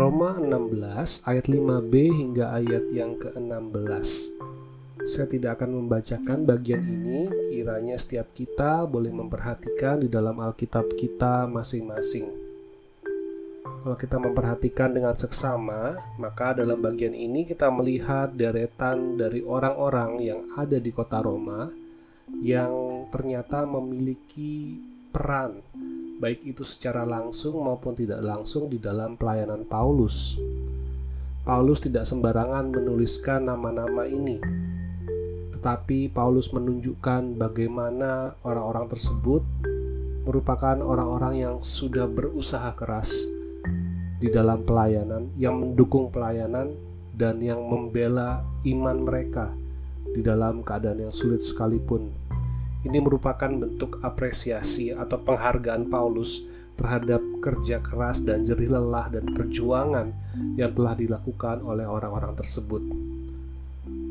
Roma 16 ayat 5b hingga ayat yang ke-16. Saya tidak akan membacakan bagian ini, kiranya setiap kita boleh memperhatikan di dalam Alkitab kita masing-masing. Kalau kita memperhatikan dengan seksama, maka dalam bagian ini kita melihat deretan dari orang-orang yang ada di kota Roma yang ternyata memiliki peran baik itu secara langsung maupun tidak langsung di dalam pelayanan Paulus. Paulus tidak sembarangan menuliskan nama-nama ini, tetapi Paulus menunjukkan bagaimana orang-orang tersebut merupakan orang-orang yang sudah berusaha keras di dalam pelayanan, yang mendukung pelayanan, dan yang membela iman mereka di dalam keadaan yang sulit sekalipun. Ini merupakan bentuk apresiasi atau penghargaan Paulus terhadap kerja keras dan jerih lelah dan perjuangan yang telah dilakukan oleh orang-orang tersebut.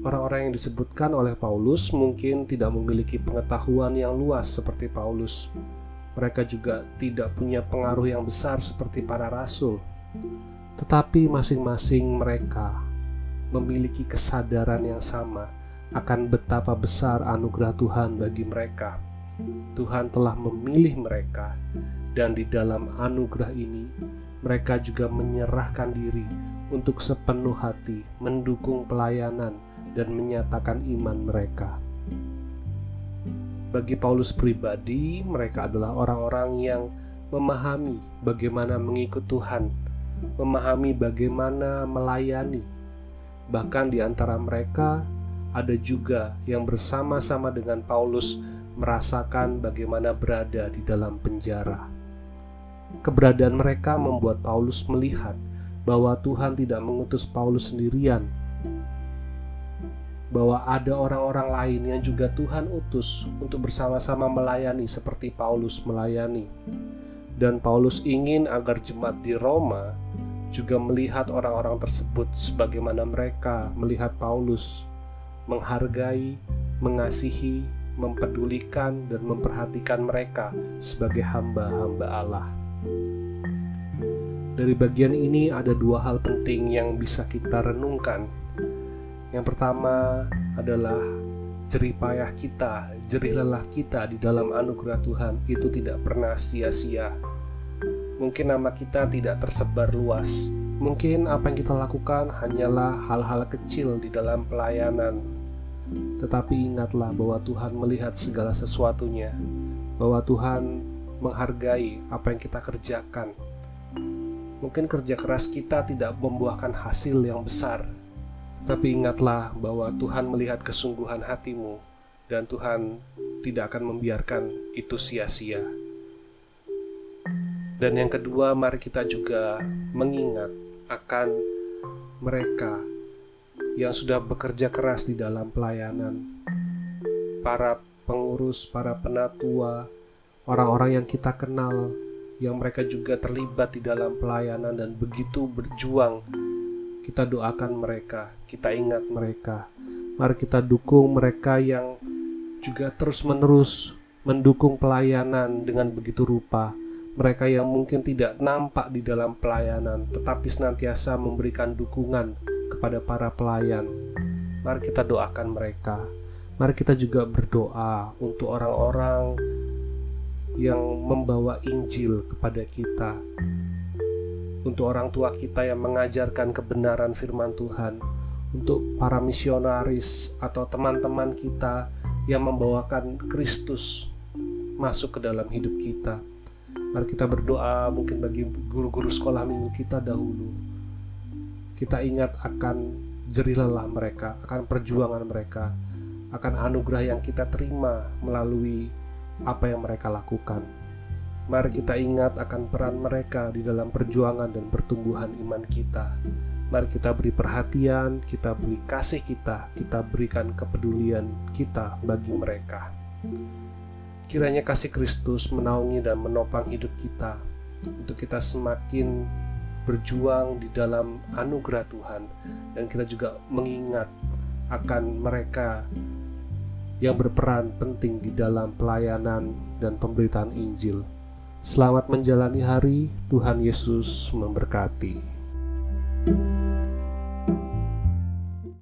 Orang-orang yang disebutkan oleh Paulus mungkin tidak memiliki pengetahuan yang luas seperti Paulus. Mereka juga tidak punya pengaruh yang besar seperti para rasul, tetapi masing-masing mereka memiliki kesadaran yang sama akan betapa besar anugerah Tuhan bagi mereka. Tuhan telah memilih mereka, dan di dalam anugerah ini mereka juga menyerahkan diri untuk sepenuh hati mendukung pelayanan dan menyatakan iman mereka. Bagi Paulus pribadi, mereka adalah orang-orang yang memahami bagaimana mengikut Tuhan, memahami bagaimana melayani. Bahkan di antara mereka ada juga yang bersama-sama dengan Paulus merasakan bagaimana berada di dalam penjara. Keberadaan mereka membuat Paulus melihat bahwa Tuhan tidak mengutus Paulus sendirian, bahwa ada orang-orang lain yang juga Tuhan utus untuk bersama-sama melayani seperti Paulus melayani. Dan Paulus ingin agar jemaat di Roma juga melihat orang-orang tersebut sebagaimana mereka melihat Paulus menghargai, mengasihi, mempedulikan, dan memperhatikan mereka sebagai hamba-hamba Allah. Dari bagian ini ada dua hal penting yang bisa kita renungkan. Yang pertama adalah jerih payah kita, jerih lelah kita di dalam anugerah Tuhan itu tidak pernah sia-sia. Mungkin nama kita tidak tersebar luas. Mungkin apa yang kita lakukan hanyalah hal-hal kecil di dalam pelayanan, tetapi ingatlah bahwa Tuhan melihat segala sesuatunya, bahwa Tuhan menghargai apa yang kita kerjakan. Mungkin kerja keras kita tidak membuahkan hasil yang besar, tetapi ingatlah bahwa Tuhan melihat kesungguhan hatimu, dan Tuhan tidak akan membiarkan itu sia-sia. Dan yang kedua, mari kita juga mengingat akan mereka yang sudah bekerja keras di dalam pelayanan, para pengurus, para penatua, orang-orang yang kita kenal, yang mereka juga terlibat di dalam pelayanan dan begitu berjuang. Kita doakan mereka, kita ingat mereka. Mari kita dukung mereka yang juga terus-menerus mendukung pelayanan dengan begitu rupa. Mereka yang mungkin tidak nampak di dalam pelayanan, tetapi senantiasa memberikan dukungan kepada para pelayan. Mari kita doakan mereka. Mari kita juga berdoa untuk orang-orang yang membawa Injil kepada kita. Untuk orang tua kita yang mengajarkan kebenaran firman Tuhan, untuk para misionaris atau teman-teman kita yang membawakan Kristus masuk ke dalam hidup kita. Mari kita berdoa mungkin bagi guru-guru sekolah minggu kita dahulu kita ingat akan jerih lelah mereka, akan perjuangan mereka, akan anugerah yang kita terima melalui apa yang mereka lakukan. Mari kita ingat akan peran mereka di dalam perjuangan dan pertumbuhan iman kita. Mari kita beri perhatian, kita beri kasih kita, kita berikan kepedulian kita bagi mereka. Kiranya kasih Kristus menaungi dan menopang hidup kita untuk kita semakin berjuang di dalam anugerah Tuhan dan kita juga mengingat akan mereka yang berperan penting di dalam pelayanan dan pemberitaan Injil. Selamat menjalani hari, Tuhan Yesus memberkati. you